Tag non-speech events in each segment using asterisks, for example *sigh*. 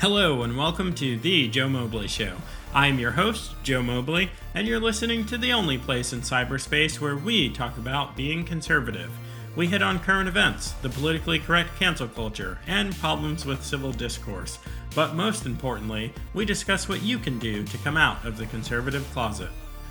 Hello, and welcome to The Joe Mobley Show. I am your host, Joe Mobley, and you're listening to the only place in cyberspace where we talk about being conservative. We hit on current events, the politically correct cancel culture, and problems with civil discourse. But most importantly, we discuss what you can do to come out of the conservative closet.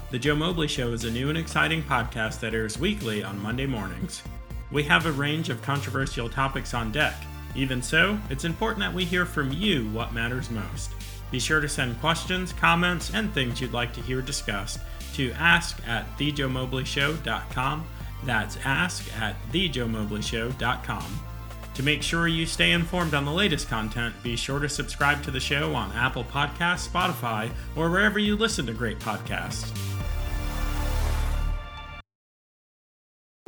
The Joe Mobley Show is a new and exciting podcast that airs weekly on Monday mornings. We have a range of controversial topics on deck even so, it's important that we hear from you what matters most. Be sure to send questions, comments, and things you'd like to hear discussed to ask at thejoemobleyshow.com. That's ask at thejoemobleyshow.com. To make sure you stay informed on the latest content, be sure to subscribe to the show on Apple Podcasts, Spotify, or wherever you listen to great podcasts.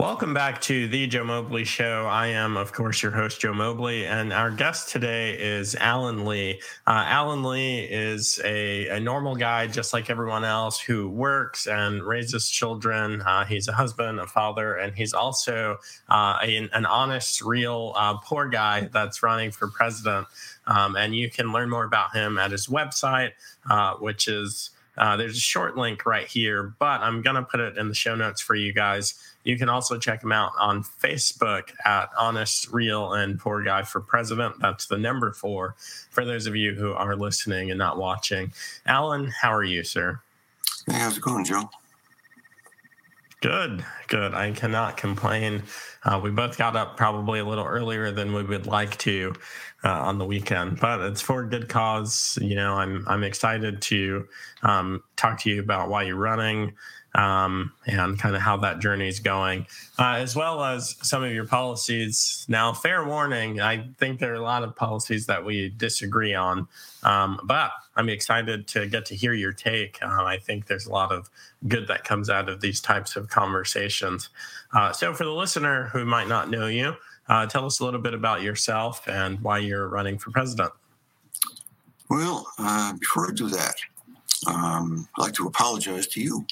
Welcome back to the Joe Mobley Show. I am, of course, your host, Joe Mobley, and our guest today is Alan Lee. Uh, Alan Lee is a, a, normal guy, just like everyone else, who works and raises children. Uh, he's a husband, a father, and he's also uh, a, an honest, real, uh, poor guy that's running for president. Um, and you can learn more about him at his website, uh, which is uh, there's a short link right here, but I'm going to put it in the show notes for you guys. You can also check him out on Facebook at Honest, Real, and Poor Guy for President. That's the number four for those of you who are listening and not watching. Alan, how are you, sir? Hey, how's it going, Joe? Good, good. I cannot complain. Uh, we both got up probably a little earlier than we would like to uh, on the weekend, but it's for a good cause. You know, I'm I'm excited to um, talk to you about why you're running, um, and kind of how that journey is going, uh, as well as some of your policies. Now, fair warning, I think there are a lot of policies that we disagree on, um, but I'm excited to get to hear your take. Uh, I think there's a lot of good that comes out of these types of conversations. Uh, so, for the listener who might not know you, uh, tell us a little bit about yourself and why you're running for president. Well, uh, before I do that, um, I'd like to apologize to you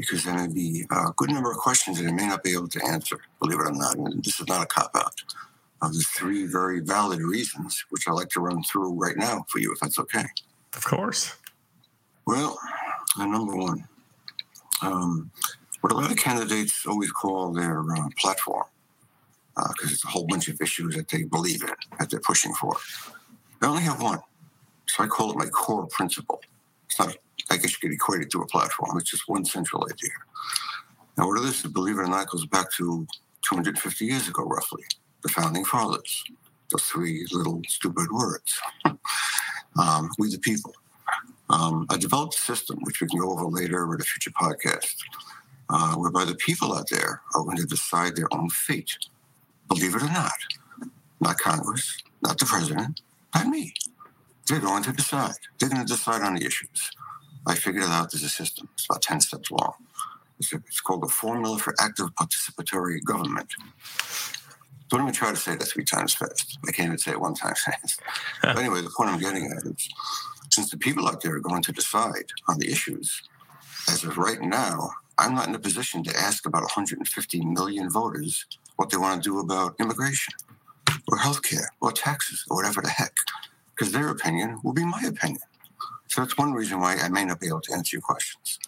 because then there may be a good number of questions that I may not be able to answer, believe it or not. And this is not a cop out. Uh, there's three very valid reasons, which I'd like to run through right now for you, if that's okay. Of course. Well, uh, number one, um, what a lot of candidates always call their uh, platform, because uh, it's a whole bunch of issues that they believe in, that they're pushing for. I only have one. So I call it my core principle. It's not I guess you could equate it to a platform. It's just one central idea. Now, what it is, believe it or not, goes back to 250 years ago, roughly, the founding fathers. Those three little stupid words. um, we the people. Um, I developed a system, which we can go over later in a future podcast, uh, whereby the people out there are going to decide their own fate. Believe it or not. Not Congress, not the president, not me. They're going to decide. They're going to decide on the issues. I figured it out There's a system. It's about 10 steps long. It's, a, it's called the Formula for Active Participatory Government. Don't even try to say that three times fast. I can't even say it one time *laughs* fast. *laughs* but anyway, the point I'm getting at is since the people out there are going to decide on the issues, as of right now, I'm not in a position to ask about 150 million voters what they want to do about immigration or healthcare or taxes or whatever the heck, because their opinion will be my opinion. So that's one reason why I may not be able to answer your questions.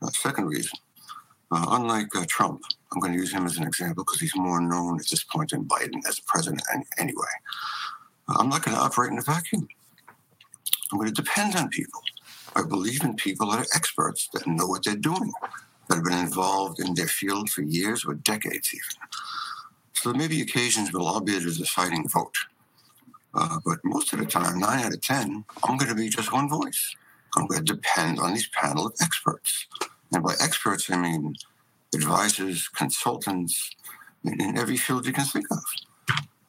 Uh, second reason, uh, unlike uh, Trump, I'm going to use him as an example because he's more known at this point than Biden as a president anyway. Uh, I'm not going to operate in a vacuum. I'm going to depend on people. I believe in people that are experts that know what they're doing, that have been involved in their field for years or decades even. So there may be occasions where I'll be the deciding vote. Uh, but most of the time, nine out of 10, I'm going to be just one voice. I'm going to depend on these panel of experts. And by experts, I mean advisors, consultants in, in every field you can think of.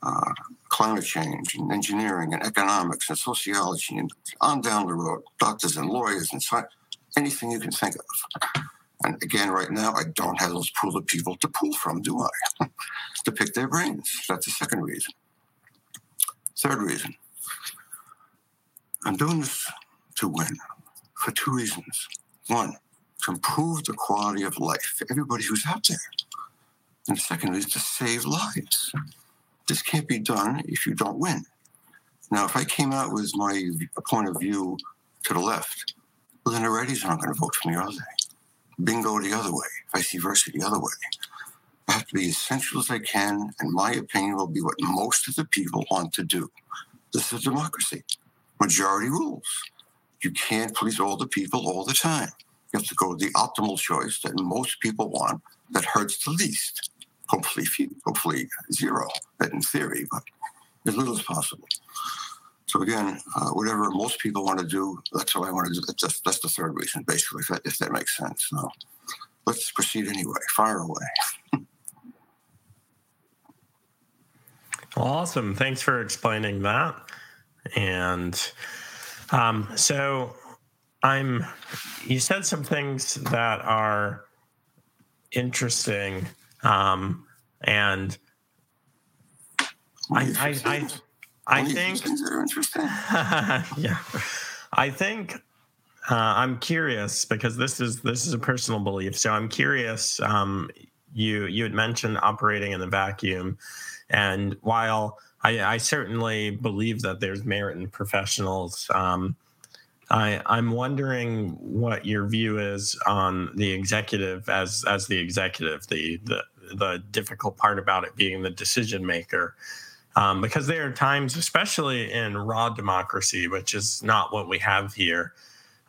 Uh, climate change and engineering and economics and sociology and on down the road, doctors and lawyers and science, anything you can think of. And again, right now, I don't have those pool of people to pull from, do I? *laughs* to pick their brains. That's the second reason. Third reason I'm doing this to win for two reasons. One, to improve the quality of life for everybody who's out there. And the second is to save lives. This can't be done if you don't win. Now, if I came out with my point of view to the left, well, then the righties aren't going to vote for me, are they? Bingo the other way, vice versa the other way. I have to be as central as I can, and my opinion will be what most of the people want to do. This is democracy. Majority rules. You can't please all the people all the time. You have to go the optimal choice that most people want that hurts the least. Hopefully, few, hopefully zero, but in theory, but as little as possible. So again, uh, whatever most people want to do, that's what I want to do. That's, that's the third reason, basically, if that, if that makes sense. So let's proceed anyway. Fire away. *laughs* awesome. Thanks for explaining that. And um, so I'm. You said some things that are interesting, um, and I, I, I, I think things are interesting. *laughs* yeah, I think uh, I'm curious because this is this is a personal belief. So I'm curious. Um, you you had mentioned operating in the vacuum, and while I, I certainly believe that there's merit in professionals. Um, I, I'm wondering what your view is on the executive as as the executive, the the the difficult part about it being the decision maker. Um, because there are times, especially in raw democracy, which is not what we have here,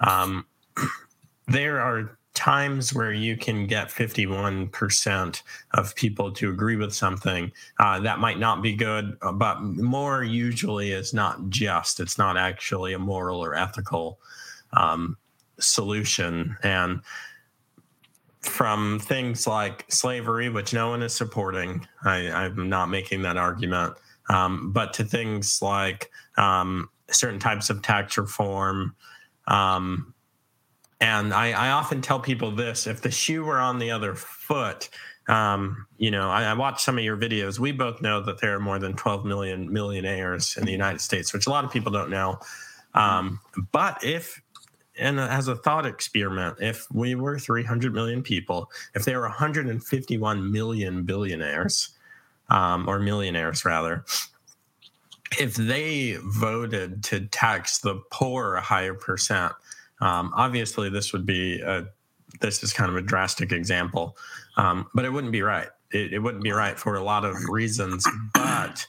um, *clears throat* there are times where you can get 51% of people to agree with something uh, that might not be good uh, but more usually is not just it's not actually a moral or ethical um, solution. And from things like slavery which no one is supporting I, i'm not making that argument um, but to things like um, certain types of tax reform um, and I, I, often tell people this if the shoe were on the other foot, um, you know, I, I watch some of your videos. We both know that there are more than 12 million millionaires in the United States, which a lot of people don't know. Um, but if, and as a thought experiment, if we were 300 million people, if there were 151 million billionaires, um, or millionaires rather, if they voted to tax the poor a higher percent, um, obviously, this would be a, this is kind of a drastic example, um, but it wouldn't be right. It, it wouldn't be right for a lot of reasons, but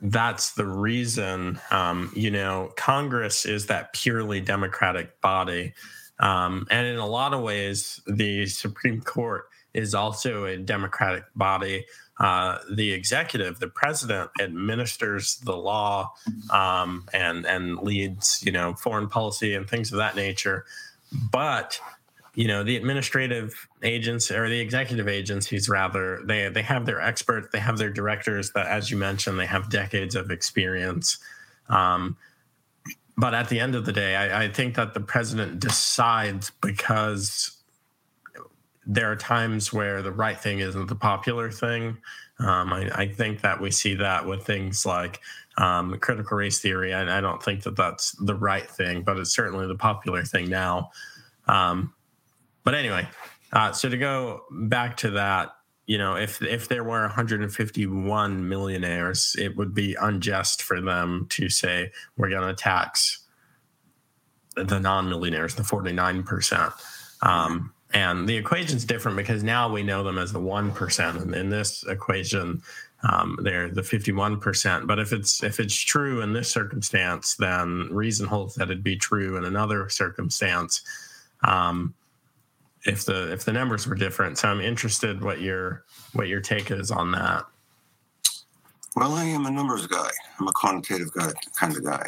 that's the reason. Um, you know, Congress is that purely democratic body, um, and in a lot of ways, the Supreme Court is also a democratic body uh, the executive, the president, administers the law um, and and leads, you know, foreign policy and things of that nature. But you know, the administrative agents or the executive agencies, rather, they they have their experts, they have their directors that, as you mentioned, they have decades of experience. Um, but at the end of the day, I, I think that the president decides because there are times where the right thing isn't the popular thing. Um, I, I, think that we see that with things like um, critical race theory. I, I, don't think that that's the right thing, but it's certainly the popular thing now. Um, but anyway, uh, so to go back to that, you know, if if there were 151 millionaires, it would be unjust for them to say we're going to tax the non-millionaires, the 49 percent. Um, and the equation's different because now we know them as the 1%. And in this equation, um, they're the 51%. But if it's if it's true in this circumstance, then reason holds that it'd be true in another circumstance. Um, if the if the numbers were different. So I'm interested what your what your take is on that. Well, I am a numbers guy. I'm a quantitative guy kind of guy.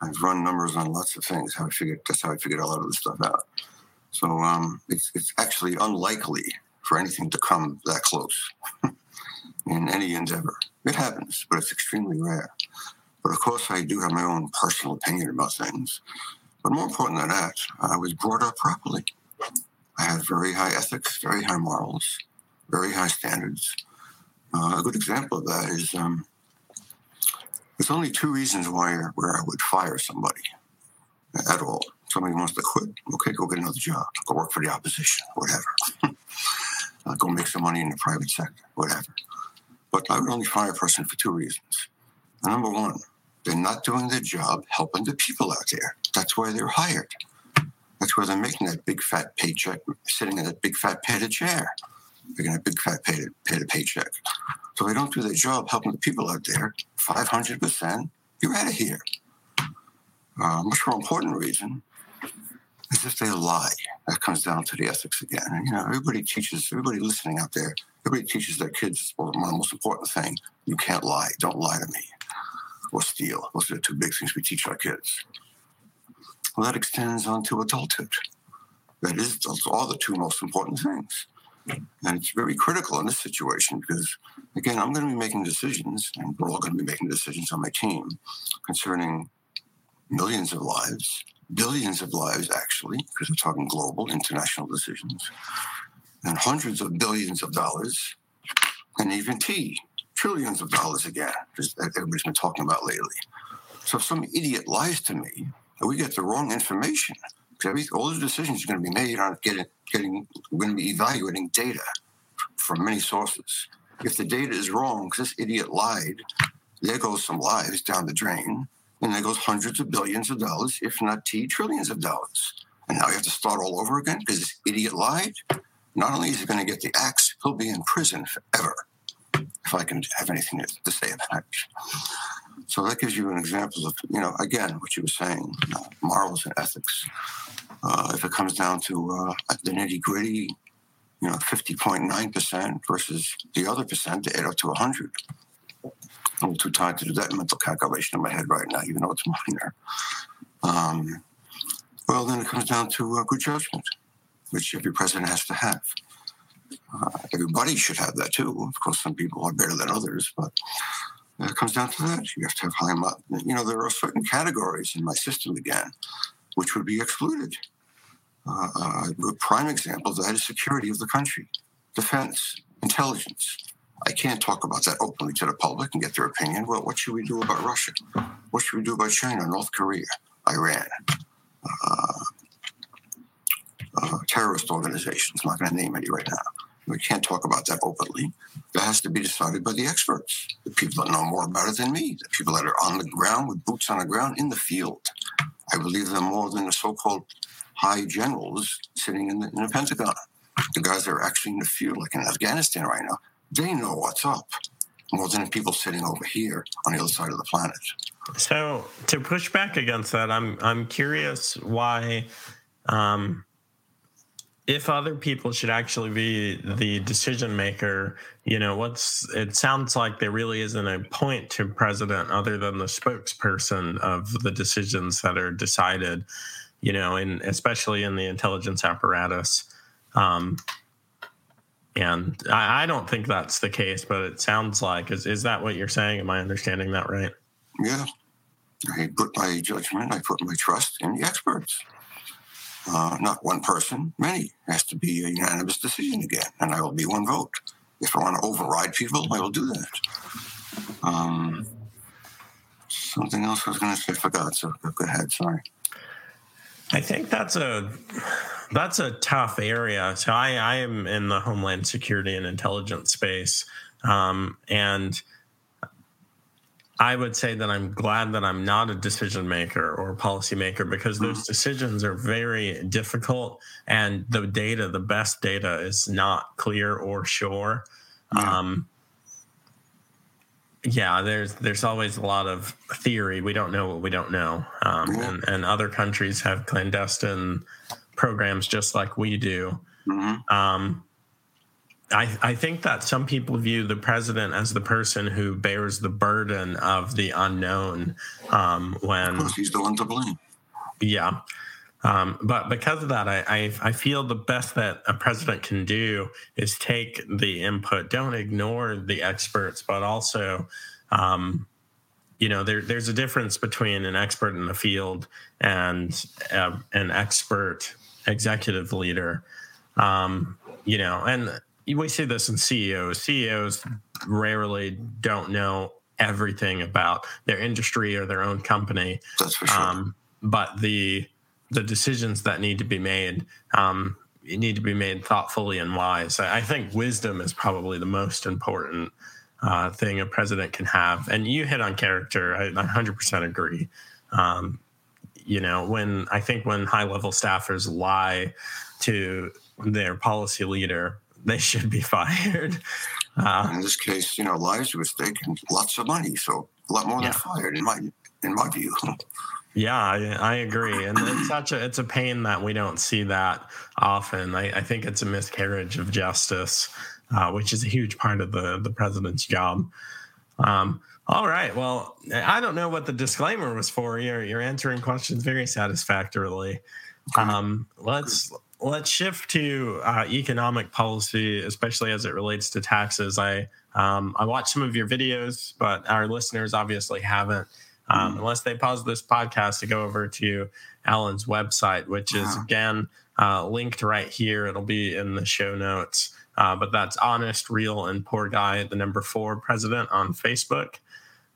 I've run numbers on lots of things. How I figured that's how I figured a lot of this stuff out. So um, it's, it's actually unlikely for anything to come that close *laughs* in any endeavor. It happens, but it's extremely rare. But of course, I do have my own personal opinion about things. But more important than that, I was brought up properly. I have very high ethics, very high morals, very high standards. Uh, a good example of that is um, there's only two reasons why where I would fire somebody at all somebody wants to quit, okay, go get another job, go work for the opposition, whatever. *laughs* uh, go make some money in the private sector, whatever. But I would only fire a person for two reasons. Number one, they're not doing their job helping the people out there. That's why they're hired. That's why they're making that big fat paycheck, sitting in that big fat padded chair. They're getting a big fat paid, paid paycheck. So they don't do their job helping the people out there. 500%, you're out of here. Uh, much more important reason is if they lie. That comes down to the ethics again. And, you know, everybody teaches, everybody listening out there, everybody teaches their kids well, the most important thing you can't lie. Don't lie to me or steal. Those are the two big things we teach our kids. Well, that extends onto adulthood. That is, those are the two most important things. And it's very critical in this situation because, again, I'm going to be making decisions, and we're all going to be making decisions on my team concerning millions of lives, billions of lives, actually, because we're talking global, international decisions, and hundreds of billions of dollars, and even T, trillions of dollars again, as everybody's been talking about lately. So if some idiot lies to me, and we get the wrong information, because all the decisions are going to be made on getting, getting, we're going to be evaluating data from many sources. If the data is wrong, because this idiot lied, there goes some lives down the drain, and there goes hundreds of billions of dollars, if not T trillions of dollars. And now you have to start all over again because this idiot lied. Not only is he going to get the axe, he'll be in prison forever. If I can have anything to say about it. So that gives you an example of, you know, again, what you were saying, uh, morals and ethics. Uh, if it comes down to uh, the nitty gritty, you know, 50.9% versus the other percent to add up to 100. I'm too tired to do that mental calculation in my head right now, even though it's *laughs* minor. Um, well, then it comes down to uh, good judgment, which every president has to have. Uh, everybody should have that too. Of course, some people are better than others, but it comes down to that. You have to have high, you know, there are certain categories in my system again, which would be excluded. Uh, a prime example of that is security of the country, defense, intelligence. I can't talk about that openly to the public and get their opinion. Well, what should we do about Russia? What should we do about China, North Korea, Iran? Uh, uh terrorist organizations. I'm not going to name any right now. We can't talk about that openly. That has to be decided by the experts, the people that know more about it than me, the people that are on the ground with boots on the ground in the field. I believe them more than the so-called high generals sitting in the, in the Pentagon. The guys that are actually in the field, like in Afghanistan right now, they know what's up more than people sitting over here on the other side of the planet. So to push back against that, I'm I'm curious why um, if other people should actually be the decision maker, you know, what's it sounds like there really isn't a point to president other than the spokesperson of the decisions that are decided, you know, and especially in the intelligence apparatus. Um, and I, I don't think that's the case, but it sounds like is is that what you're saying? Am I understanding that right? Yeah. I put my judgment, I put my trust in the experts uh, not one person, many. It has to be a unanimous decision again, and I will be one vote. If I want to override people, I will do that. Um, something else I was going to say, I forgot. So go ahead. Sorry. I think that's a that's a tough area. So I, I am in the homeland security and intelligence space, um, and I would say that I'm glad that I'm not a decision maker or policy maker because those mm-hmm. decisions are very difficult and the data, the best data is not clear or sure. Yeah. Um, yeah, there's there's always a lot of theory. We don't know what we don't know, um, and and other countries have clandestine programs just like we do. Mm-hmm. Um, I, I think that some people view the president as the person who bears the burden of the unknown um, when he's the one to blame. Yeah. Um, but because of that, I, I, I feel the best that a president can do is take the input. Don't ignore the experts, but also, um, you know, there, there's a difference between an expert in the field and uh, an expert executive leader. Um, you know, and we see this in CEOs. CEOs rarely don't know everything about their industry or their own company. That's for sure. Um, but the the decisions that need to be made um, need to be made thoughtfully and wise. I think wisdom is probably the most important uh, thing a president can have. And you hit on character. I 100% agree. Um, you know, when I think when high level staffers lie to their policy leader, they should be *laughs* fired. Uh, in this case, you know, lives were taken lots of money, so a lot more yeah. than fired in my in my view. *laughs* Yeah, I, I, agree, and it's such a it's a pain that we don't see that often. I, I think it's a miscarriage of justice, uh, which is a huge part of the the president's job. Um, all right, well, I don't know what the disclaimer was for. You're you're answering questions very satisfactorily. Um, let's let's shift to uh, economic policy, especially as it relates to taxes. I um, I watched some of your videos, but our listeners obviously haven't um, unless they pause this podcast to go over to Alan's website, which is again uh, linked right here. It'll be in the show notes. Uh, but that's honest, real, and poor guy, the number four president on Facebook.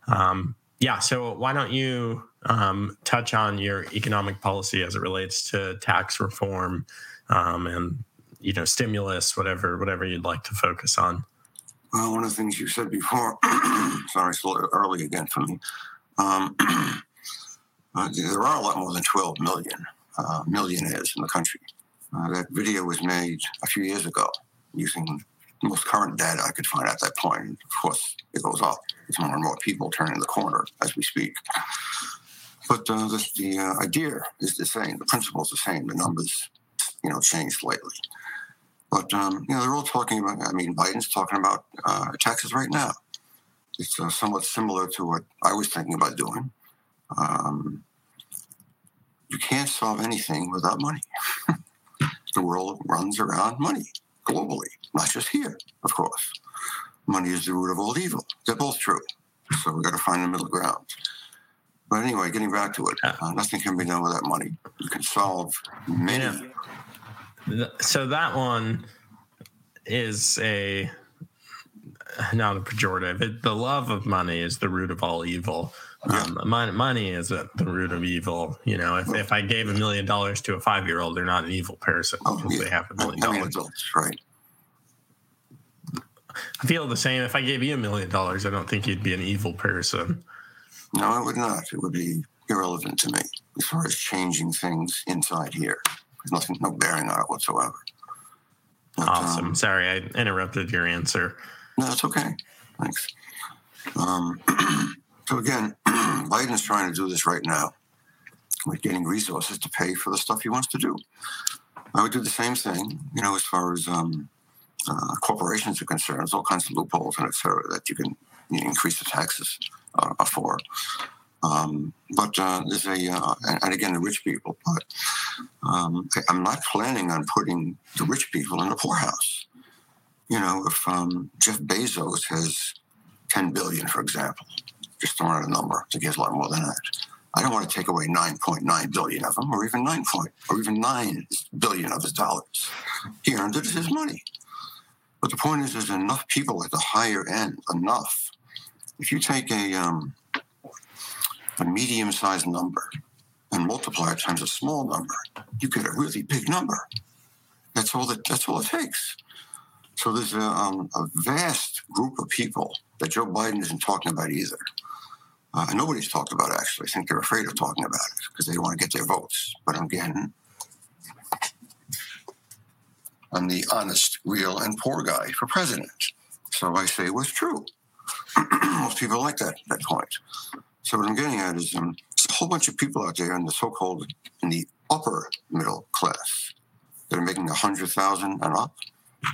Um, yeah, so why don't you um, touch on your economic policy as it relates to tax reform um, and you know stimulus, whatever whatever you'd like to focus on. Well, one of the things you said before, *clears throat* sorry, it's a little early again for me. Um, *clears throat* uh, there are a lot more than 12 million uh, millionaires in the country. Uh, that video was made a few years ago using the most current data I could find at that point. And of course, it goes up. There's more and more people turning the corner as we speak. But uh, the, the uh, idea is the same. The principle is the same. The numbers, you know, change slightly. But um, you know, they're all talking about. I mean, Biden's talking about uh, taxes right now it's uh, somewhat similar to what I was thinking about doing. Um, you can't solve anything without money. *laughs* the world runs around money globally, not just here, of course. Money is the root of all evil. They're both true. So we've got to find the middle ground. But anyway, getting back to it, uh, nothing can be done without money. You can solve many. Yeah. So that one is a not a pejorative. It, the love of money is the root of all evil. Um, money, money is a, the root of evil. You know, if, if I gave a million dollars to a five year old, they're not an evil person oh, because yeah. they have a million dollars. Adults, right. I feel the same. If I gave you a million dollars, I don't think you'd be an evil person. No, I would not. It would be irrelevant to me as far as changing things inside here. There's nothing, no bearing on it whatsoever. But, awesome. Um, Sorry, I interrupted your answer. No, that's okay. Thanks. Um, *clears throat* so again, *clears throat* Biden's trying to do this right now with getting resources to pay for the stuff he wants to do. I would do the same thing, you know, as far as um, uh, corporations are concerned. There's all kinds of loopholes and et cetera that you can you know, increase the taxes uh, for. Um, but uh, there's a, uh, and again, the rich people. But um, I'm not planning on putting the rich people in the poorhouse you know, if um, Jeff Bezos has 10 billion, for example, just throwing out a number, he has a lot more than that. I don't want to take away 9.9 billion of them, or even 9 point, or even 9 billion of his dollars. He earned it as his money. But the point is, there's enough people at the higher end, enough. If you take a, um, a medium-sized number and multiply it times a small number, you get a really big number. That's all that. That's all it takes. So there's a, um, a, vast group of people that Joe Biden isn't talking about either. Uh, nobody's talked about it, actually. I think they're afraid of talking about it because they want to get their votes. But again, I'm the honest, real, and poor guy for president. So I say what's true. *clears throat* Most people like that, that point. So what I'm getting at is um, a whole bunch of people out there in the so-called in the upper middle class that are making a hundred thousand and up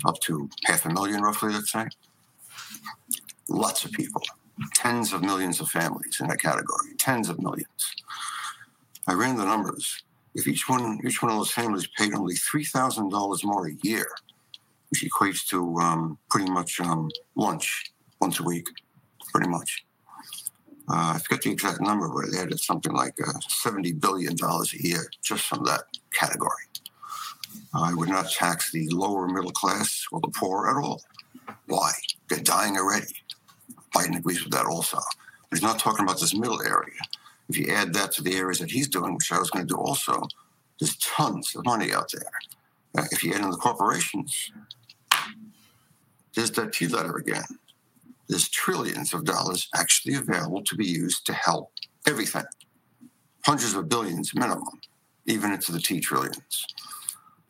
up to half a million, roughly, let's say. Lots of people, tens of millions of families in that category, tens of millions. I ran the numbers. If each one, each one of those families paid only three thousand dollars more a year, which equates to um, pretty much um, lunch once a week, pretty much. Uh, I forget the exact number, but they added something like uh, seventy billion dollars a year just from that category. I would not tax the lower middle class or the poor at all. Why? They're dying already. Biden agrees with that also. But he's not talking about this middle area. If you add that to the areas that he's doing, which I was going to do also, there's tons of money out there. Uh, if you add in the corporations, there's that T letter again. there's trillions of dollars actually available to be used to help everything. Hundreds of billions minimum, even into the T trillions.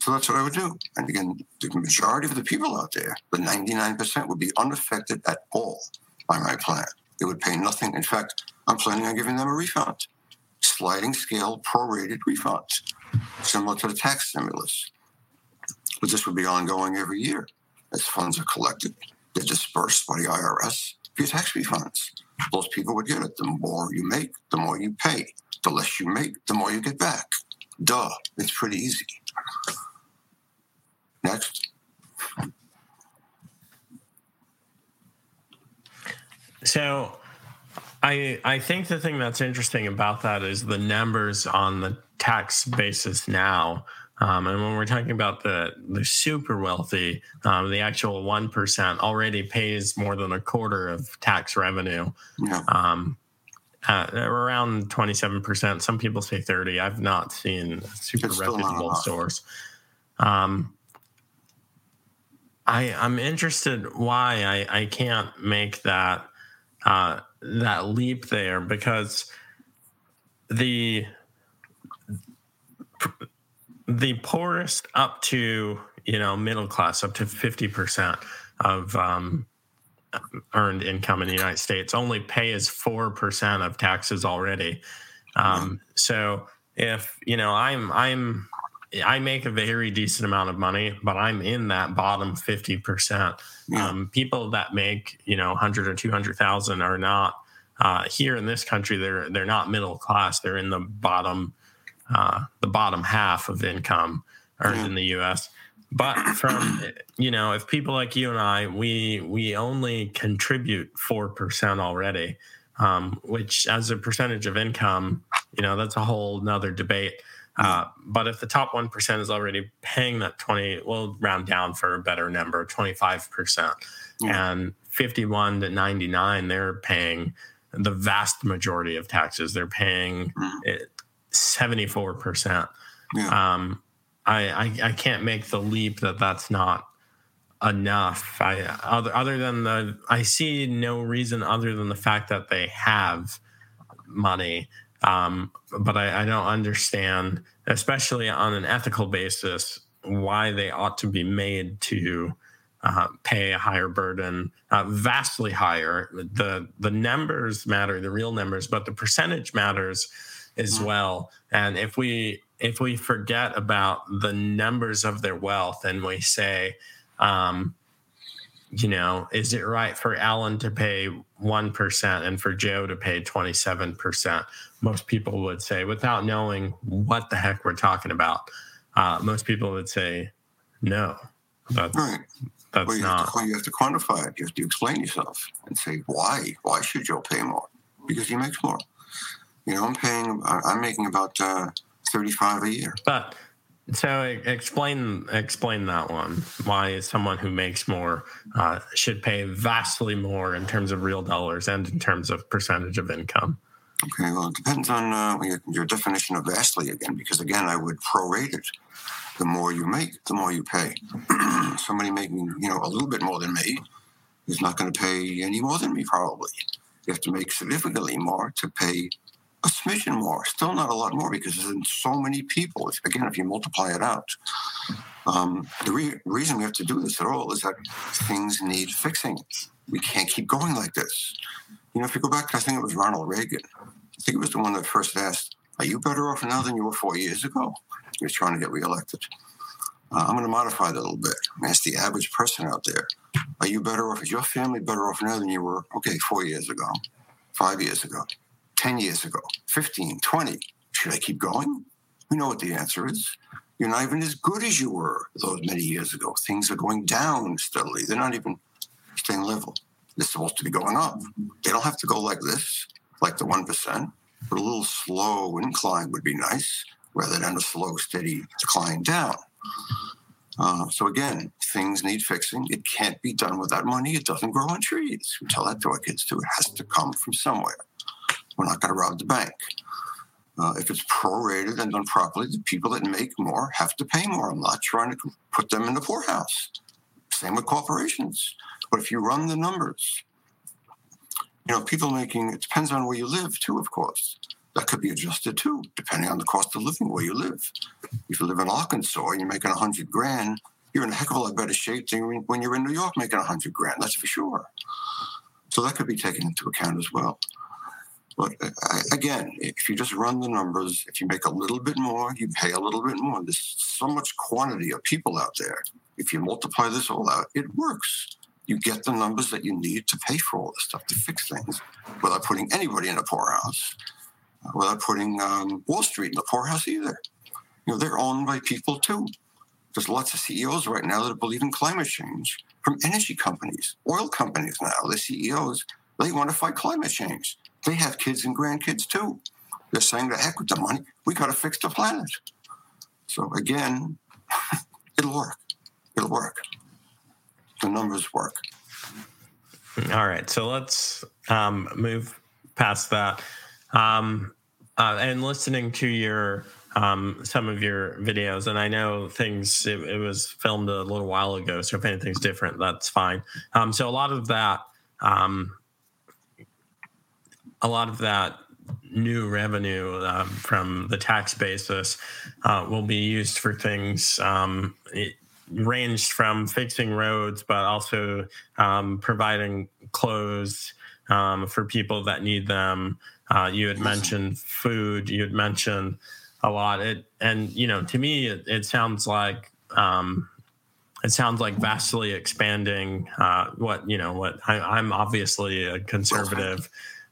So that's what I would do. And again, the majority of the people out there, the 99%, would be unaffected at all by my plan. They would pay nothing. In fact, I'm planning on giving them a refund, sliding scale prorated refunds, similar to the tax stimulus. But this would be ongoing every year as funds are collected. They're dispersed by the IRS via tax refunds. Those people would get it. The more you make, the more you pay. The less you make, the more you get back. Duh. It's pretty easy. Next. So I I think the thing that's interesting about that is the numbers on the tax basis now. Um, and when we're talking about the the super wealthy, um, the actual one percent already pays more than a quarter of tax revenue. Yeah. Um, uh, around twenty seven percent. Some people say thirty. I've not seen a super reputable source. Um, I I'm interested why I I can't make that uh, that leap there because the the poorest up to you know middle class up to 50% of um, earned income in the united states only pay as 4% of taxes already. Um, so if you know i'm i'm i make a very decent amount of money but i'm in that bottom 50% Yeah. um, people that make you know 100 or 200,000 are not uh, here in this country they're they're not middle class they're in the bottom uh, the bottom half of income earned Yeah. in the US but from you know if people like you and I we we only contribute 4% already um, which as a percentage of income you know that's a whole nother debate uh, but if the top 1% is already paying that 20 we'll round down for a better number 25% Yeah. and 51 to 99 they're paying the vast majority of taxes they're paying it 74% Yeah. um, I, I I can't make the leap that that's not enough. I other other than the I see no reason other than the fact that they have money, um, but I, I don't understand, especially on an ethical basis, why they ought to be made to uh, pay a higher burden, uh, vastly higher. the The numbers matter, the real numbers, but the percentage matters as well. And if we if we forget about the numbers of their wealth and we say, um, you know, is it right for Alan to pay one percent and for Joe to pay twenty seven percent? Most people would say, without knowing what the heck we're talking about, uh, most people would say, no, that's Right. that's Well, you have, not. to, you have to quantify it. You have to explain yourself and say why. Why should Joe pay more? Because he makes more. You know, I'm paying. I'm making about uh, thirty-five a year. But so explain explain that one. Why someone who makes more uh, should pay vastly more in terms of real dollars and in terms of percentage of income. Okay. Well, it depends on uh, your, your definition of vastly again. Because again, I would prorate it. The more you make, the more you pay. *clears throat* Somebody making you know a little bit more than me is not going to pay any more than me probably. You have to make significantly more to pay a smidgen more. Still not a lot more because there's so many people. Again, if you multiply it out, um, the re- reason we have to do this at all is that things need fixing. We can't keep going like this. You know, if you go back, I think it was Ronald Reagan. I think it was the one that first asked, "Are you better off now than you were four years ago?" He was trying to get reelected. Uh, I'm going to modify that a little bit. Ask the average person out there, "Are you better off? Is your family better off now than you were, okay, four years ago, five years ago, 10 years ago, 15, 20? Should I keep going? We know what the answer is. You're not even as good as you were those many years ago. Things are going down steadily. They're not even staying level. They're supposed to be going up. They don't have to go like this, like the 1%, but a little slow incline would be nice rather than a slow, steady decline down. Uh, so again, things need fixing. It can't be done without money. It doesn't grow on trees. We tell that to our kids too. It has to come from somewhere. We're not going to rob the bank. Uh, if it's prorated and done properly, the people that make more have to pay more. I'm not trying to put them in the poorhouse. Same with corporations. But if you run the numbers, You know, people making it depends on where you live too, of course. That could be adjusted too, depending on the cost of living where you live. If you live in Arkansas and you're making a hundred grand, you're in a heck of a lot better shape than when you're in New York making a hundred grand. That's for sure. So that could be taken into account as well. But uh, again, if you just run the numbers, if you make a little bit more, you pay a little bit more. There's so much quantity of people out there. If you multiply this all out, it works. You get the numbers that you need to pay for all this stuff to fix things without putting anybody in a poorhouse, uh, without putting um, Wall Street in the poorhouse either. You know, they're owned by people too. There's lots of CEOs right now that believe in climate change from energy companies, oil companies now. The CEOs, they want to fight climate change they have kids and grandkids too. They're saying, the heck with the money, we got to fix the planet. So again, *laughs* it'll work. It'll work. The numbers work. All right. So let's um, move past that. Um, uh, and listening to your um, some of your videos, and I know things it, it, was filmed a little while ago, so if anything's different, that's fine. Um, so a lot of that um, a lot of that new revenue um, from the tax basis uh, will be used for things um, ranged from fixing roads, but also um, providing clothes um, for people that need them. Uh, you had mentioned food. You had mentioned a lot. It and you know to me it, it sounds like um, it sounds like vastly expanding uh, what you know what I, am obviously a conservative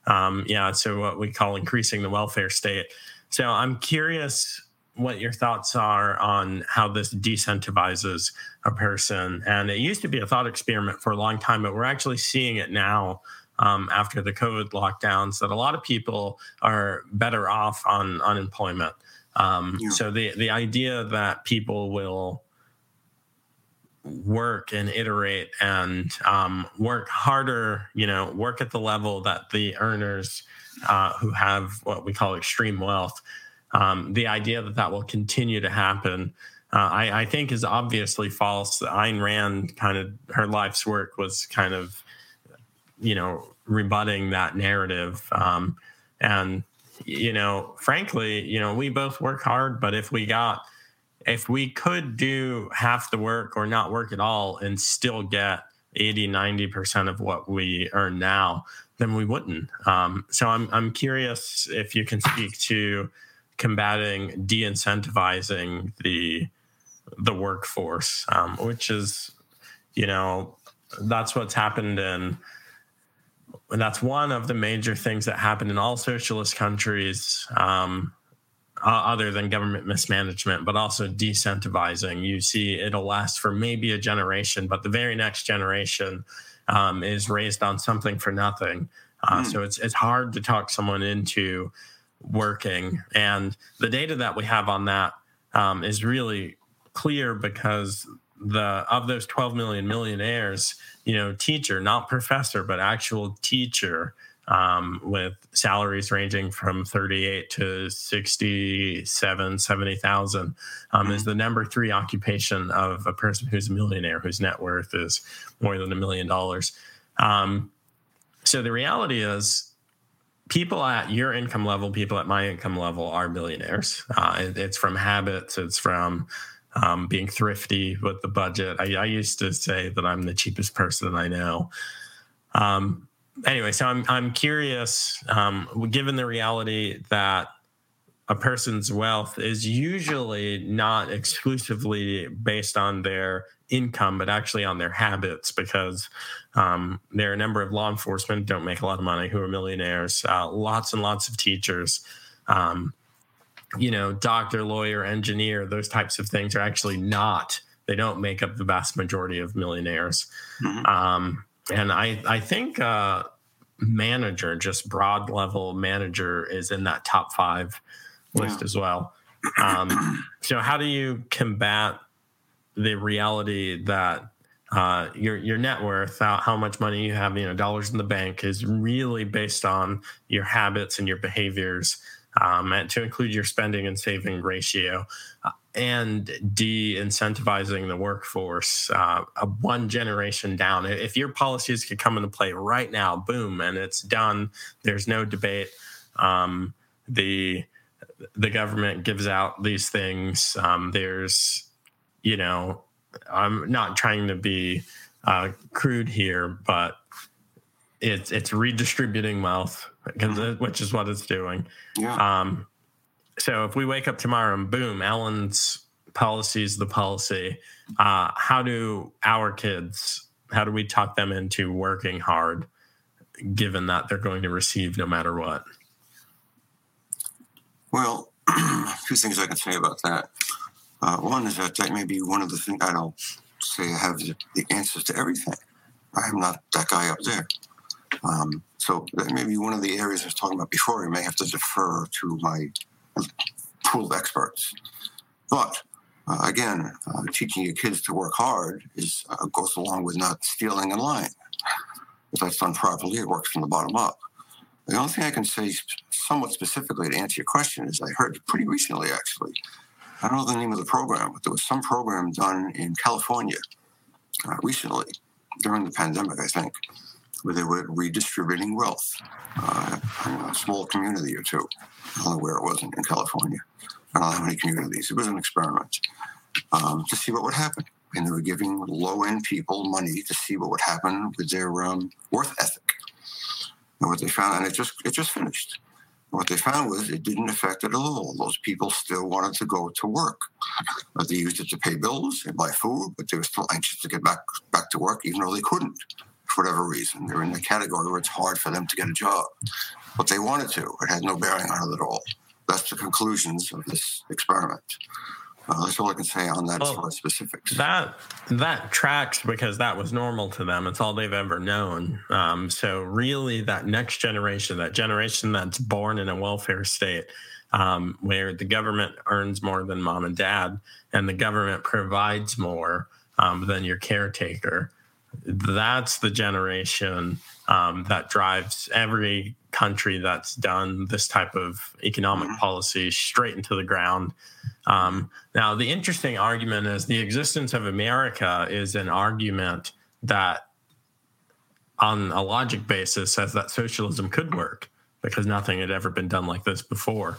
um, yeah, so what we call increasing the welfare state. So I'm curious what your thoughts are on how this decentivizes a person. And it used to be a thought experiment for a long time, but we're actually seeing it now um, after the COVID lockdowns that a lot of people are better off on unemployment. Um, yeah. So the the idea that people will work and iterate and um, work harder, you know, work at the level that the earners uh, who have what we call extreme wealth, um, the idea that that will continue to happen, uh, I, I, think is obviously false. Ayn Rand kind of, her life's work was kind of, you know, rebutting that narrative. Um, and, you know, frankly, you know, we both work hard, but if we got, if we could do half the work or not work at all and still get 80 90% of what we earn now then we wouldn't. Um, so I'm, I'm curious if you can speak to combating de-incentivizing the the workforce um, which is you know that's what's happened in and that's one of the major things that happened in all socialist countries um, uh, other than government mismanagement, but also decentivizing. You see, it'll last for maybe a generation, but the very next generation um, is raised on something for nothing. Uh, mm. So it's it's hard to talk someone into working, and the data that we have on that um, is really clear because the of those 12 million millionaires, you know, teacher, not professor, but actual teacher um, with salaries ranging from 38 to 67, 70,000 um, is mm-hmm. the number three occupation of a person who's a millionaire, whose net worth is more than a million dollars. Um, so the reality is, people at your income level, people at my income level are millionaires. Uh, it, it's from habits, it's from um, being thrifty with the budget. I, I, used to say that I'm the cheapest person I know. Um, anyway, so I'm I'm curious, um, given the reality that a person's wealth is usually not exclusively based on their income, but actually on their habits, because um, there are a number of law enforcement don't make a lot of money who are millionaires. Uh, lots and lots of teachers. Um, you know, doctor, lawyer, engineer, those types of things are actually not. They don't make up the vast majority of millionaires. Mm-hmm. Um, and I I think uh, manager, just broad level manager, is in that top five list yeah. as well. Um, so how do you combat the reality that uh, your your net worth, how, how, much money you have, you know, dollars in the bank, is really based on your habits and your behaviors, um, and to include your spending and saving ratio. And de-incentivizing the workforce uh, one generation down. If your policies could come into play right now, boom, and it's done. There's no debate. Um, the the government gives out these things. Um, there's, you know, I'm not trying to be uh, crude here, but it's it's redistributing wealth, which is what it's doing. Yeah. Um, so if we wake up tomorrow and boom, Alan's policy is the policy, uh, how do our kids, how do we talk them into working hard, given that they're going to receive no matter what? Well, *clears throat* two things I can say about that. Uh, one is that that may be one of the things I don't say I have the, the answers to everything. I am not that guy up there. Um, so that may be one of the areas I was talking about before. I may have to defer to my pool of experts. But uh, again, uh, teaching your kids to work hard is uh, goes along with not stealing and lying. If that's done properly, it works from the bottom up. The only thing I can say somewhat specifically to answer your question is I heard pretty recently, actually. I don't know the name of the program, but there was some program done in California uh, recently during the pandemic, I think, where they were redistributing wealth a small community or two. I don't know where it was in, in California. I don't know how many communities. It was an experiment um, to see what would happen. And they were giving low end people money to see what would happen with their um, worth ethic. And what they found, and it just it just finished. what they found was it didn't affect it at all. Those people still wanted to go to work. But they used it to pay bills and buy food, but they were still anxious to get back back to work, even though they couldn't for whatever reason. They're in the category where it's hard for them to get a job. But they wanted to. It had no bearing on it at all. That's the conclusions of this experiment. Uh, that's all I can say on that well, as far as specifics. That that tracks because that was normal to them. It's all they've ever known. Um, so really, that next generation, that generation that's born in a welfare state, um, where the government earns more than mom and dad, and the government provides more um, than your caretaker that's the generation um, that drives every country that's done this type of economic mm-hmm. policy straight into the ground. Um, now, the interesting argument is the existence of America is an argument that, on a logic basis, says that socialism could work because nothing had ever been done like this before.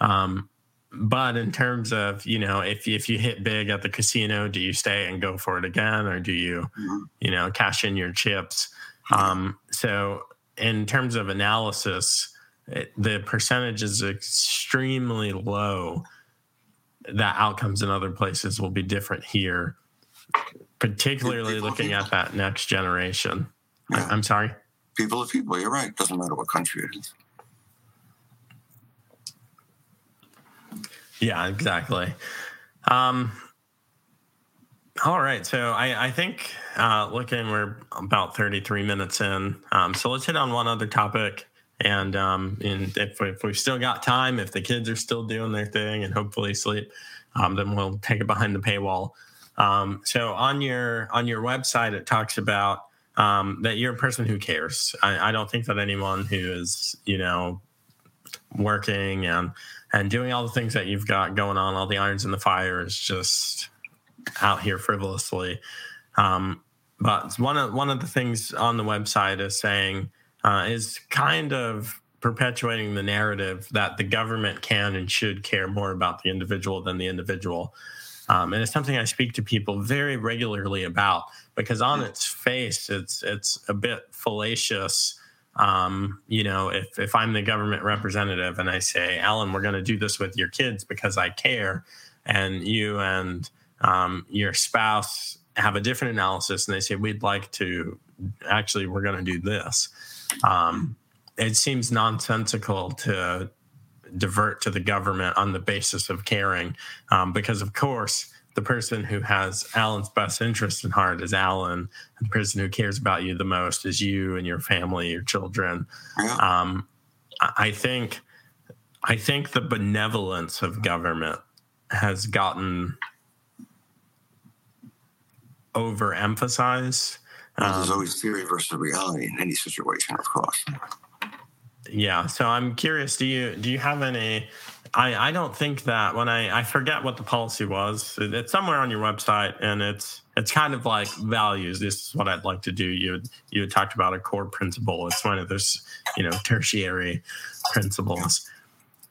Um, but in terms of you know if if you hit big at the casino do you stay and go for it again or do you mm-hmm. you know cash in your chips? Um, so in terms of analysis it, the percentage is extremely low. That outcomes in other places will be different here particularly looking at that next generation. Yeah. i'm sorry? People are people you're right doesn't matter what country it is Yeah, exactly. Um, all right. So I, I think uh, looking, we're about 33 minutes in. Um, so let's hit on one other topic. And, um, and if, if we've still got time, if the kids are still doing their thing and hopefully sleep, um, then we'll take it behind the paywall. Um, so on your on your website, it talks about um, that you're a person who cares. I, I don't think that anyone who is you know working and and doing all the things that you've got going on, all the irons in the fire is just out here frivolously. Um, but one of one of the things on the website is saying uh, is kind of perpetuating the narrative that the government can and should care more about the individual than the individual. Um, and it's something I speak to people very regularly about because on its face, it's it's a bit fallacious um, you know, if if I'm the government representative and I say, Alan, we're going to do this with your kids because I care, and you and um, your spouse have a different analysis, and they say we'd like to actually we're going to do this. Um, it seems nonsensical to divert to the government on the basis of caring, um, because of course the person who has Alan's best interest in heart is Alan. And the person who cares about you the most is you and your family, your children. Yeah. Um, I think, I think the benevolence of government has gotten overemphasized. Well, there's um, always theory versus reality in any situation, of course. yeah. So I'm curious. Do you do you have any? I I don't think that when I I forget what the policy was. It's somewhere on your website, and it's it's kind of like values. This is what I'd like to do. You you had talked about a core principle. It's one of those you know tertiary principles.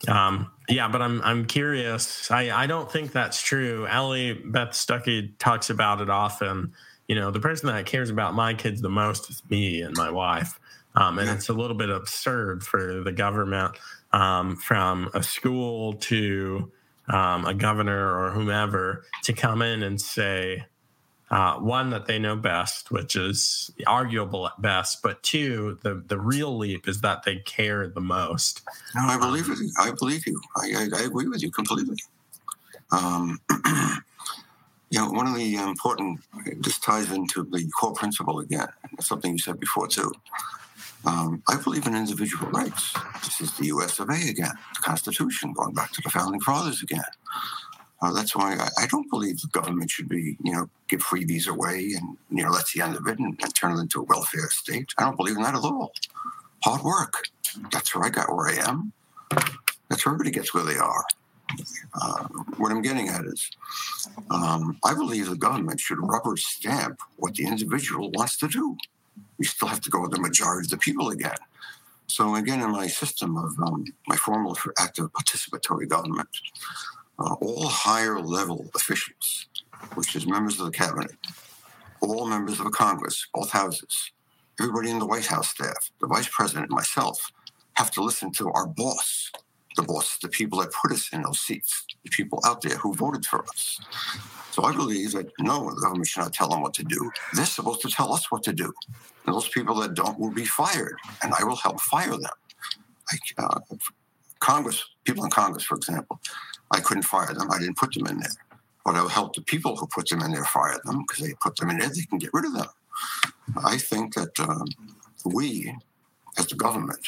Um, yeah, but I'm I'm curious. I I don't think that's true. Allie Beth Stuckey talks about it often. You know, the person that cares about my kids the most is me and my wife. Um, and it's a little bit absurd for the government um, from a school to um, a governor or whomever to come in and say, uh, one that they know best, which is arguable at best, but two, the the real leap is that they care the most. No, I believe it. I believe you. I, I, I agree with you completely. Um, *clears throat* you know, one of the important this ties into the core principle again. Something you said before too. Um, I believe in individual rights. This is the U.S. of A. again, the Constitution, going back to the founding fathers again. Uh, that's why I, I, don't believe the government should be, you know, give freebies away and, you know, that's the end of it and, and turn it into a welfare state. I don't believe in that at all. Hard work. That's where I got where I am. That's where everybody gets where they are. Uh, what I'm getting at is, um, I believe the government should rubber stamp what the individual wants to do we still have to go with the majority of the people again. So again, in my system of um, my formula for active participatory government, uh, all higher level officials, which is members of the cabinet, all members of Congress, both houses, everybody in the White House staff, the vice president, myself, have to listen to our boss, the boss, the people that put us in those seats, the people out there who voted for us. So I believe that no, the government should not tell them what to do. They're supposed to tell us what to do. And those people that don't will be fired, and I will help fire them. Like uh, Congress, people in Congress, for example, I couldn't fire them. I didn't put them in there. But I will help the people who put them in there fire them because they put them in there, they can get rid of them. I think that um, we, as the government,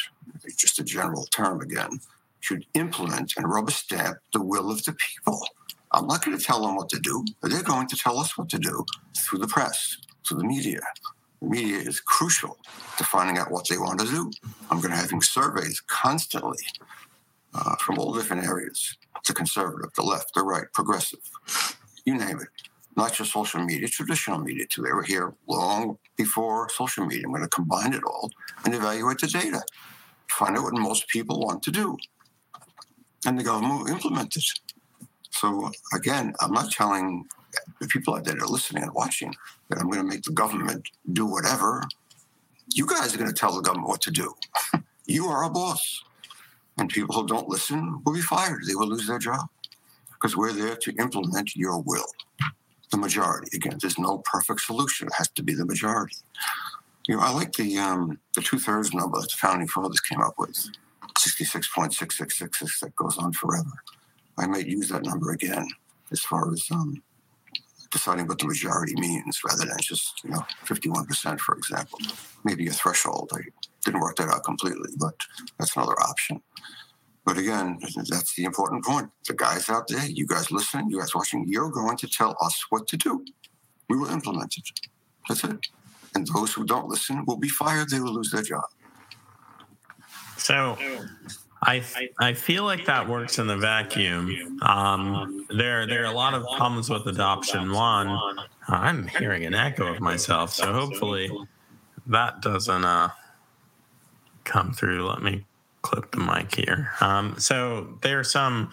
just a general term again, should implement and rubber stamp the will of the people. I'm not going to tell them what to do, but they're going to tell us what to do through the press, through the media. The media is crucial to finding out what they want to do. I'm going to having surveys constantly uh, from all different areas the conservative, the left, the right, progressive, you name it. Not just social media, traditional media too. They were here long before social media. I'm going to combine it all and evaluate the data, find out what most people want to do and the government will implement it. So again, I'm not telling the people out there that are listening and watching that I'm going to make the government do whatever. You guys are going to tell the government what to do. *laughs* you are a boss. And people who don't listen will be fired. They will lose their job because we're there to implement your will. The majority. Again, there's no perfect solution. It has to be the majority. You know, I like the um, the two thirds number that the founding fathers came up with. 66.6666 that goes on forever. I might use that number again as far as um, deciding what the majority means rather than just, you know, 51%, for example. Maybe a threshold. I didn't work that out completely, but that's another option. But again, that's the important point. The guys out there, you guys listening, you guys watching, you're going to tell us what to do. We will implement it. That's it. And those who don't listen will be fired. They will lose their job. So I, I feel like that works in the vacuum. Um, there there are a lot of problems with adoption. One, I'm hearing an echo of myself, so hopefully that doesn't uh, come through. Let me clip the mic here. Um, so there are some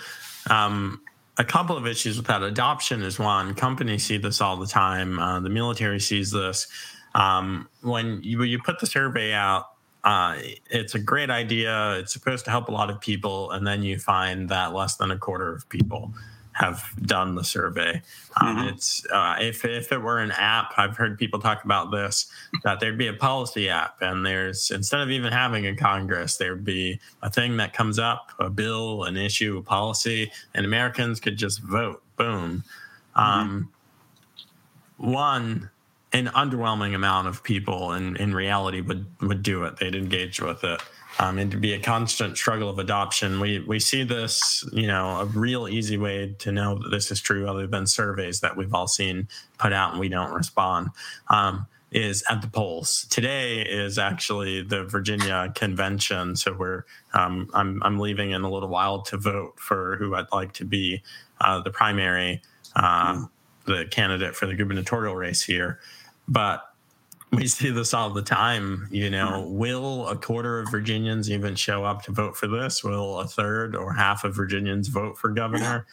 um, a couple of issues with that. Adoption is one. Companies see this all the time. Uh, the military sees this. Um, when you, you put the survey out, uh, it's a great idea. It's supposed to help a lot of people, and then you find that less than a quarter of people have done the survey. Um, mm-hmm. It's uh, if if it were an app, I've heard people talk about this that there'd be a policy app, and there's instead of even having a Congress, there'd be a thing that comes up, a bill, an issue, a policy, and Americans could just vote. Boom. Mm-hmm. Um, one an underwhelming amount of people in, in reality would, would do it. They'd engage with it. Um, and to be a constant struggle of adoption. We we see this, you know, a real easy way to know that this is true, other than surveys that we've all seen put out and we don't respond. Um, is at the polls. Today is actually the Virginia convention, so we're um, I'm I'm leaving in a little while to vote for who I'd like to be uh, the primary, uh, the candidate for the gubernatorial race here. But we see this all the time. You know, will a quarter of Virginians even show up to vote for this? Will a third or half of Virginians vote for governor?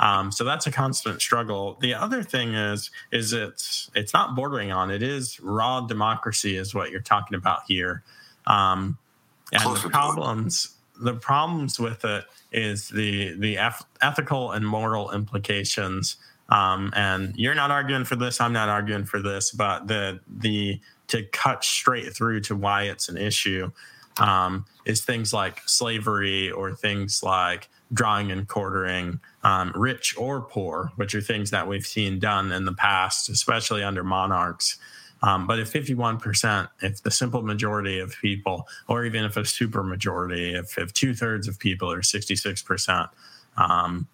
Um, so that's a constant struggle. The other thing is, is it's it's not bordering on it is raw democracy is what you're talking about here, um, and the problems the problems with it is the the ethical and moral implications. Um, and you're not arguing for this. I'm not arguing for this, but the the to cut straight through to why it's an issue um, is things like slavery or things like drawing and quartering, um, rich or poor, which are things that we've seen done in the past, especially under monarchs. Um, but if 51%, if the simple majority of people, or even if a super majority, if, if two thirds of people or 66% um,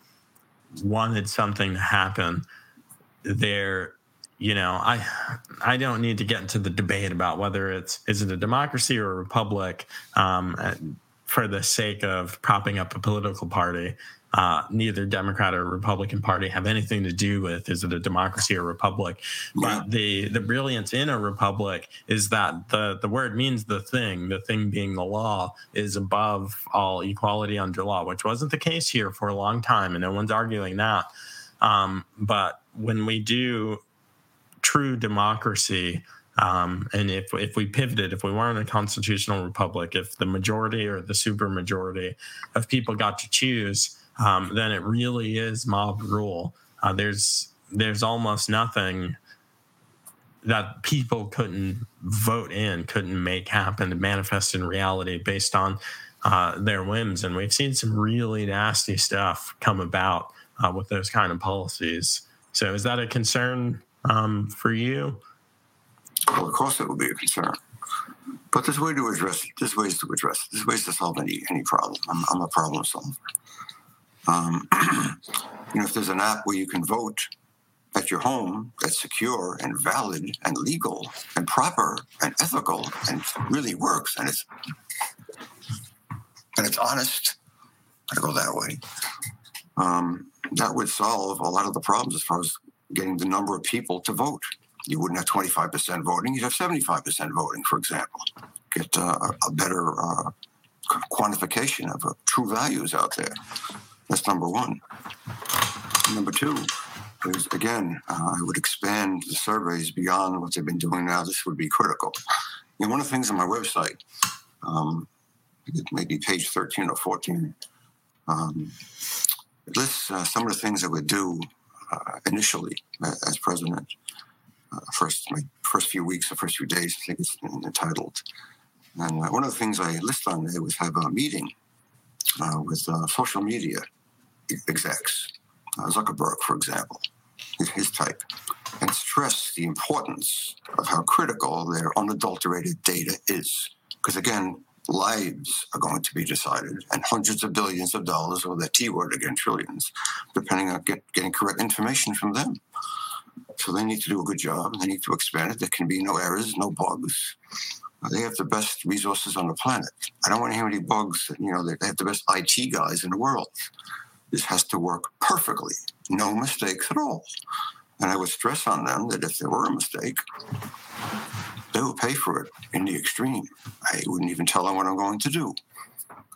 wanted something to happen, there, you know, I I don't need to get into the debate about whether it's is it a democracy or a republic. Um, for the sake of propping up a political party. Uh, neither Democrat or Republican Party have anything to do with is it a democracy or republic. But the the brilliance in a republic is that the the word means the thing, the thing being the law, is above all equality under law, which wasn't the case here for a long time, and no one's arguing that. Um, but when we do true democracy, um, and if if we pivoted, if we weren't a constitutional republic, if the majority or the supermajority of people got to choose, um, then it really is mob rule. Uh, there's there's almost nothing that people couldn't vote in, couldn't make happen manifest in reality based on uh, their whims. And we've seen some really nasty stuff come about uh, with those kind of policies. So, is that a concern um, for you? Well, of course, it will be a concern. But there's way to address it. There's ways to address it. There's ways to solve any any problem. I'm, I'm a problem solver. Um, *clears throat* you know, if there's an app where you can vote at your home that's secure and valid and legal and proper and ethical and really works and it's and it's honest, I go that way. Um, that would solve a lot of the problems as far as getting the number of people to vote you wouldn't have 25% voting, you'd have 75% voting, for example. Get uh, a better uh, quantification of uh, true values out there. That's number one. Number two is, again, uh, I would expand the surveys beyond what they've been doing now. This would be critical. You know, one of the things on my website, um, maybe page 13 or 14, um, lists uh, some of the things I would do uh, initially as president uh, first my first few weeks, the first few days, I think it's entitled. And uh, one of the things I list on there was have a meeting uh, with uh, social media execs, Zuckerberg, for example, his, his type, and stress the importance of how critical their unadulterated data is. Because again, lives are going to be decided and hundreds of billions of dollars, or that T word again, trillions, depending on get, getting correct information from them. So they need to do a good job. They need to expand it. There can be no errors, no bugs. Uh, they have the best resources on the planet. I don't want to hear any bugs. You know, they have the best IT guys in the world. This has to work perfectly, no mistakes at all. And I would stress on them that if there were a mistake, they would pay for it in the extreme. I wouldn't even tell them what I'm going to do.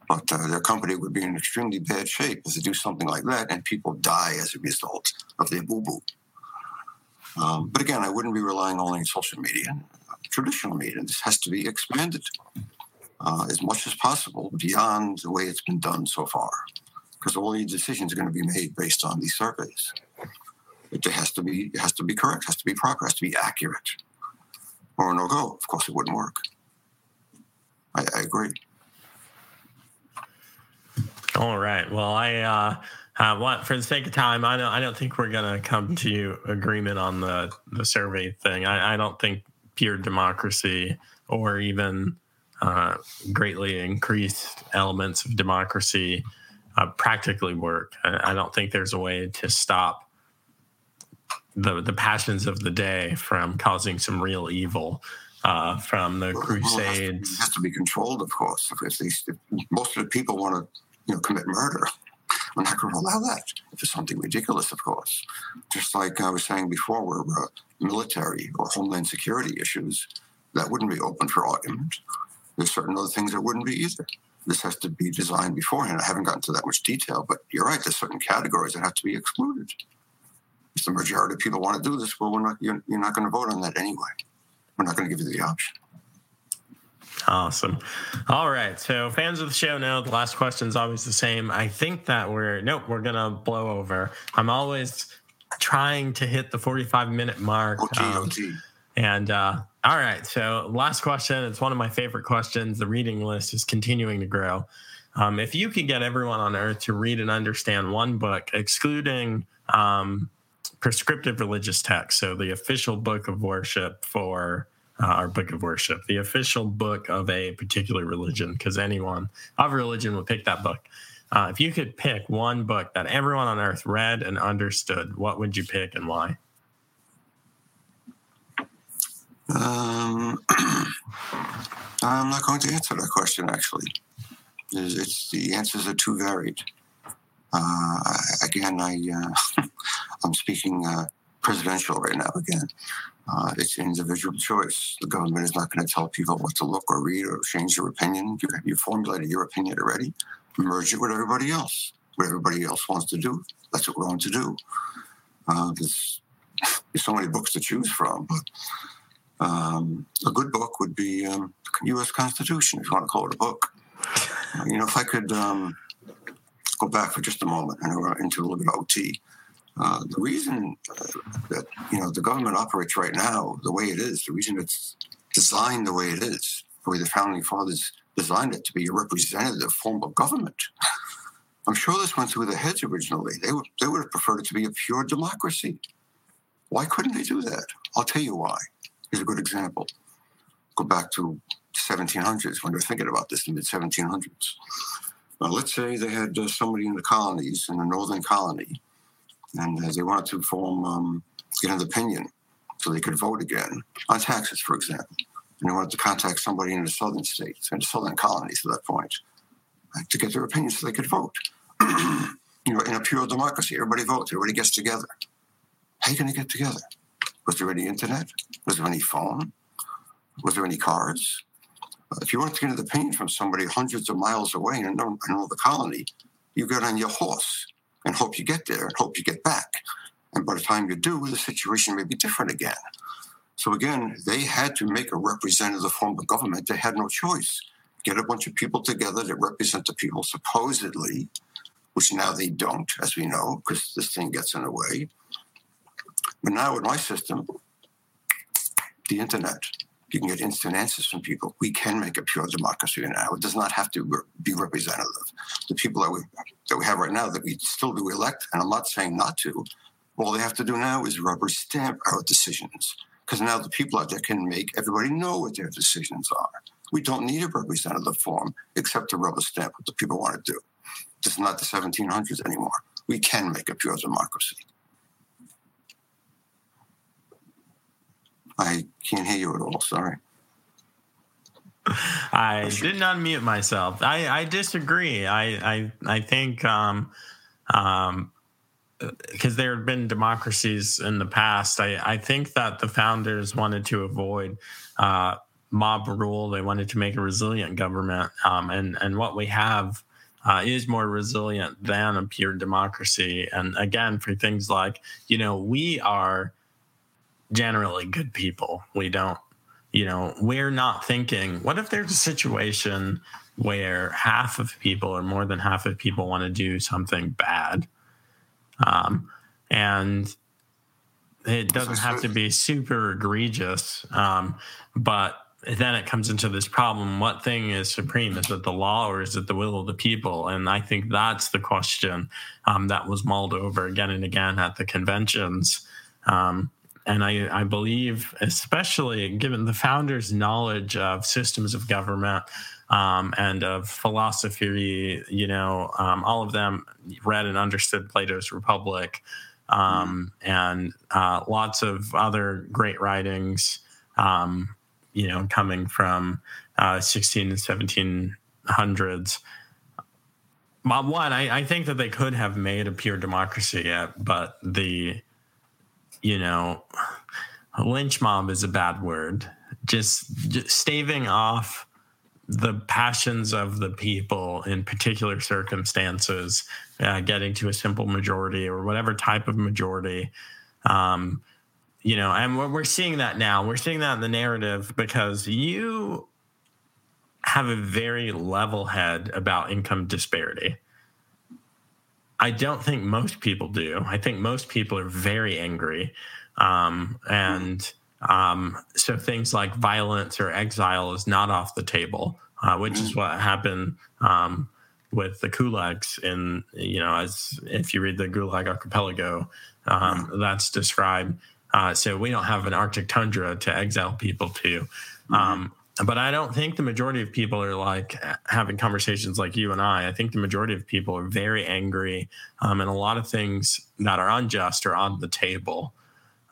But uh, their company would be in extremely bad shape if they do something like that and people die as a result of their boo boo. Um, but again, I wouldn't be relying only on social media. Traditional media, this has to be expanded uh, as much as possible beyond the way it's been done so far, because all these decisions are going to be made based on these surveys. It has to be it has to be correct, has to be proper, has to be accurate, or no go. Of course, it wouldn't work. I, I agree. All right. Well, I. Uh uh, what for the sake of time, I don't. I don't think we're going to come to agreement on the the survey thing. I, I don't think pure democracy or even uh, greatly increased elements of democracy uh, practically work. I, I, don't think there's a way to stop the the passions of the day from causing some real evil uh, from the Crusades. Well, it, has to, it has to be controlled, of course. If, if, if most of the people want to, you know, commit murder, we're not going to allow that. It's something ridiculous, of course. Just like I was saying before, where uh, military or homeland security issues, that wouldn't be open for argument. There's certain other things that wouldn't be either. This has to be designed beforehand. I haven't gotten to that much detail, but you're right. There's certain categories that have to be excluded. If the majority of people want to do this, well, we're not. You're, you're not going to vote on that anyway. We're not going to give you the option. Awesome. All right. So fans of the show know the last question is always the same. I think that we're nope, we're gonna blow over. I'm always trying to hit the 45 minute mark. OT, um, OT. And uh, all right. So last question. It's one of my favorite questions. The reading list is continuing to grow. Um, if you could get everyone on earth to read and understand one book, excluding um, prescriptive religious texts, so the official book of worship for uh, our book of worship, the official book of a particular religion, because anyone of religion would pick that book. Uh, if you could pick one book that everyone on earth read and understood, what would you pick and why? Um, *clears throat* I'm not going to answer that question. Actually, it's, it's the answers are too varied. Uh, again, I uh, *laughs* I'm speaking uh, presidential right now. Again, uh, it's individual choice. The government is not going to tell people what to look or read or change your opinion. You, you formulated your opinion already. Merge it with everybody else. What everybody else wants to do, that's what we're going to do. Uh, there's, there's so many books to choose from, but um, a good book would be um, U.S. Constitution, if you want to call it a book. You know, if I could um, go back for just a moment, and into a little bit of OT. Uh, the reason that you know the government operates right now the way it is, the reason it's designed the way it is, the way the founding fathers designed it to be a representative form of government. *laughs* I'm sure this went through their heads originally. They would they would have preferred it to be a pure democracy. Why couldn't they do that? I'll tell you why. Here's a good example. Go back to 1700s when they're thinking about this in the mid 1700s. Well, let's say they had uh, somebody in the colonies, in the northern colony, and uh, they wanted to form, um, get an opinion so they could vote again on taxes, for example. And they wanted to contact somebody in the southern states, the southern colonies at that point, uh, to get their opinion so they could vote. *clears throat* you know, in a pure democracy, everybody votes, everybody gets together. How are you going to get together? Was there any internet? Was there any phone? Was there any cards? Uh, if you wanted to get an opinion from somebody hundreds of miles away in another colony, you get on your horse and hope you get there and hope you get back. And by the time you do, the situation may be different again. So again, they had to make a representative form of government. They had no choice. Get a bunch of people together that represent the people, supposedly, which now they don't, as we know, because this thing gets in the way. But now with my system, the internet, you can get instant answers from people. We can make a pure democracy now. It does not have to be representative. The people that we that we have right now that we still do elect, and I'm not saying not to. All they have to do now is rubber stamp our decisions, because now the people out there can make everybody know what their decisions are. We don't need a representative form except to rubber stamp what the people want to do. This is not the 1700s anymore. We can make a pure democracy. I can't hear you at all. Sorry. I didn't unmute myself. I, I disagree. I I I think um, um, because there have been democracies in the past. I, I think that the founders wanted to avoid uh, mob rule. They wanted to make a resilient government, um, and and what we have uh, is more resilient than a pure democracy. And again, for things like you know, we are generally good people. We don't, you know, we're not thinking, what if there's a situation where half of people or more than half of people want to do something bad? Um, and it doesn't have to be super egregious, um, but then it comes into this problem what thing is supreme is it the law or is it the will of the people and i think that's the question um, that was mulled over again and again at the conventions um, and I, I believe, especially given the founders' knowledge of systems of government um, and of philosophy, you know, um, all of them read and understood Plato's Republic. um, and uh, lots of other great writings, um, you know, coming from uh, 16 and 1700s. One, I, I think that they could have made a pure democracy yet, but the, you know, lynch mob is a bad word. Just, just staving off the passions of the people in particular circumstances, uh, getting to a simple majority or whatever type of majority. Um, you know, and we're seeing that now. We're seeing that in the narrative because you have a very level head about income disparity. I don't think most people do. I think most people are very angry. Um, and um, so things like violence or exile is not off the table, uh, which is what happened um, with the kulaks. In you know, as if you read the Gulag Archipelago, um, that's described. Uh, so we don't have an Arctic tundra to exile people to. Um, but I don't think the majority of people are like having conversations like you and I. I think the majority of people are very angry, um, and a lot of things that are unjust are on the table.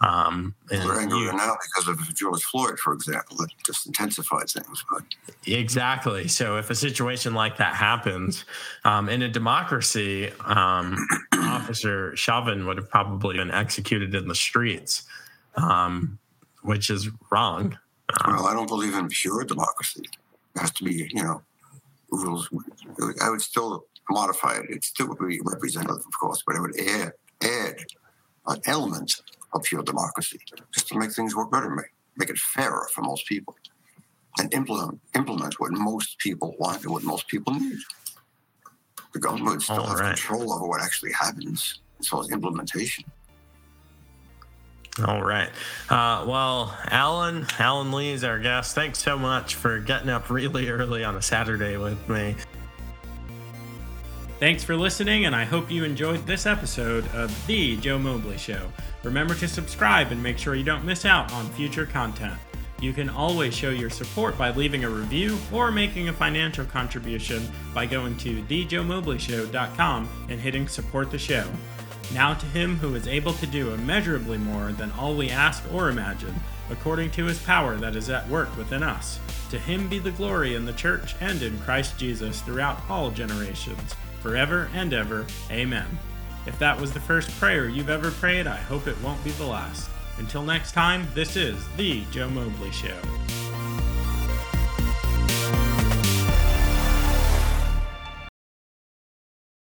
Um, and They're angry you, now because of George Floyd, for example. That just intensified things. But. Exactly. So if a situation like that happens um, in a democracy, um, *clears throat* Officer Chauvin would have probably been executed in the streets, um, which is wrong. Well, I don't believe in pure democracy. It has to be, you know, rules. I would still modify it. It still would be representative, of course, but I would add add an element of pure democracy just to make things work better, make, make it fairer for most people, and implement implement what most people want and what most people need. The government still has right. control over what actually happens as far as implementation. All right. Uh, well, Alan, Alan Lee is our guest. Thanks so much for getting up really early on a Saturday with me. Thanks for listening, and I hope you enjoyed this episode of The Joe Mobley Show. Remember to subscribe and make sure you don't miss out on future content. You can always show your support by leaving a review or making a financial contribution by going to thejoemobleyshow.com and hitting support the show. Now to him who is able to do immeasurably more than all we ask or imagine, according to his power that is at work within us. To him be the glory in the church and in Christ Jesus throughout all generations, forever and ever. Amen. If that was the first prayer you've ever prayed, I hope it won't be the last. Until next time, this is The Joe Mobley Show.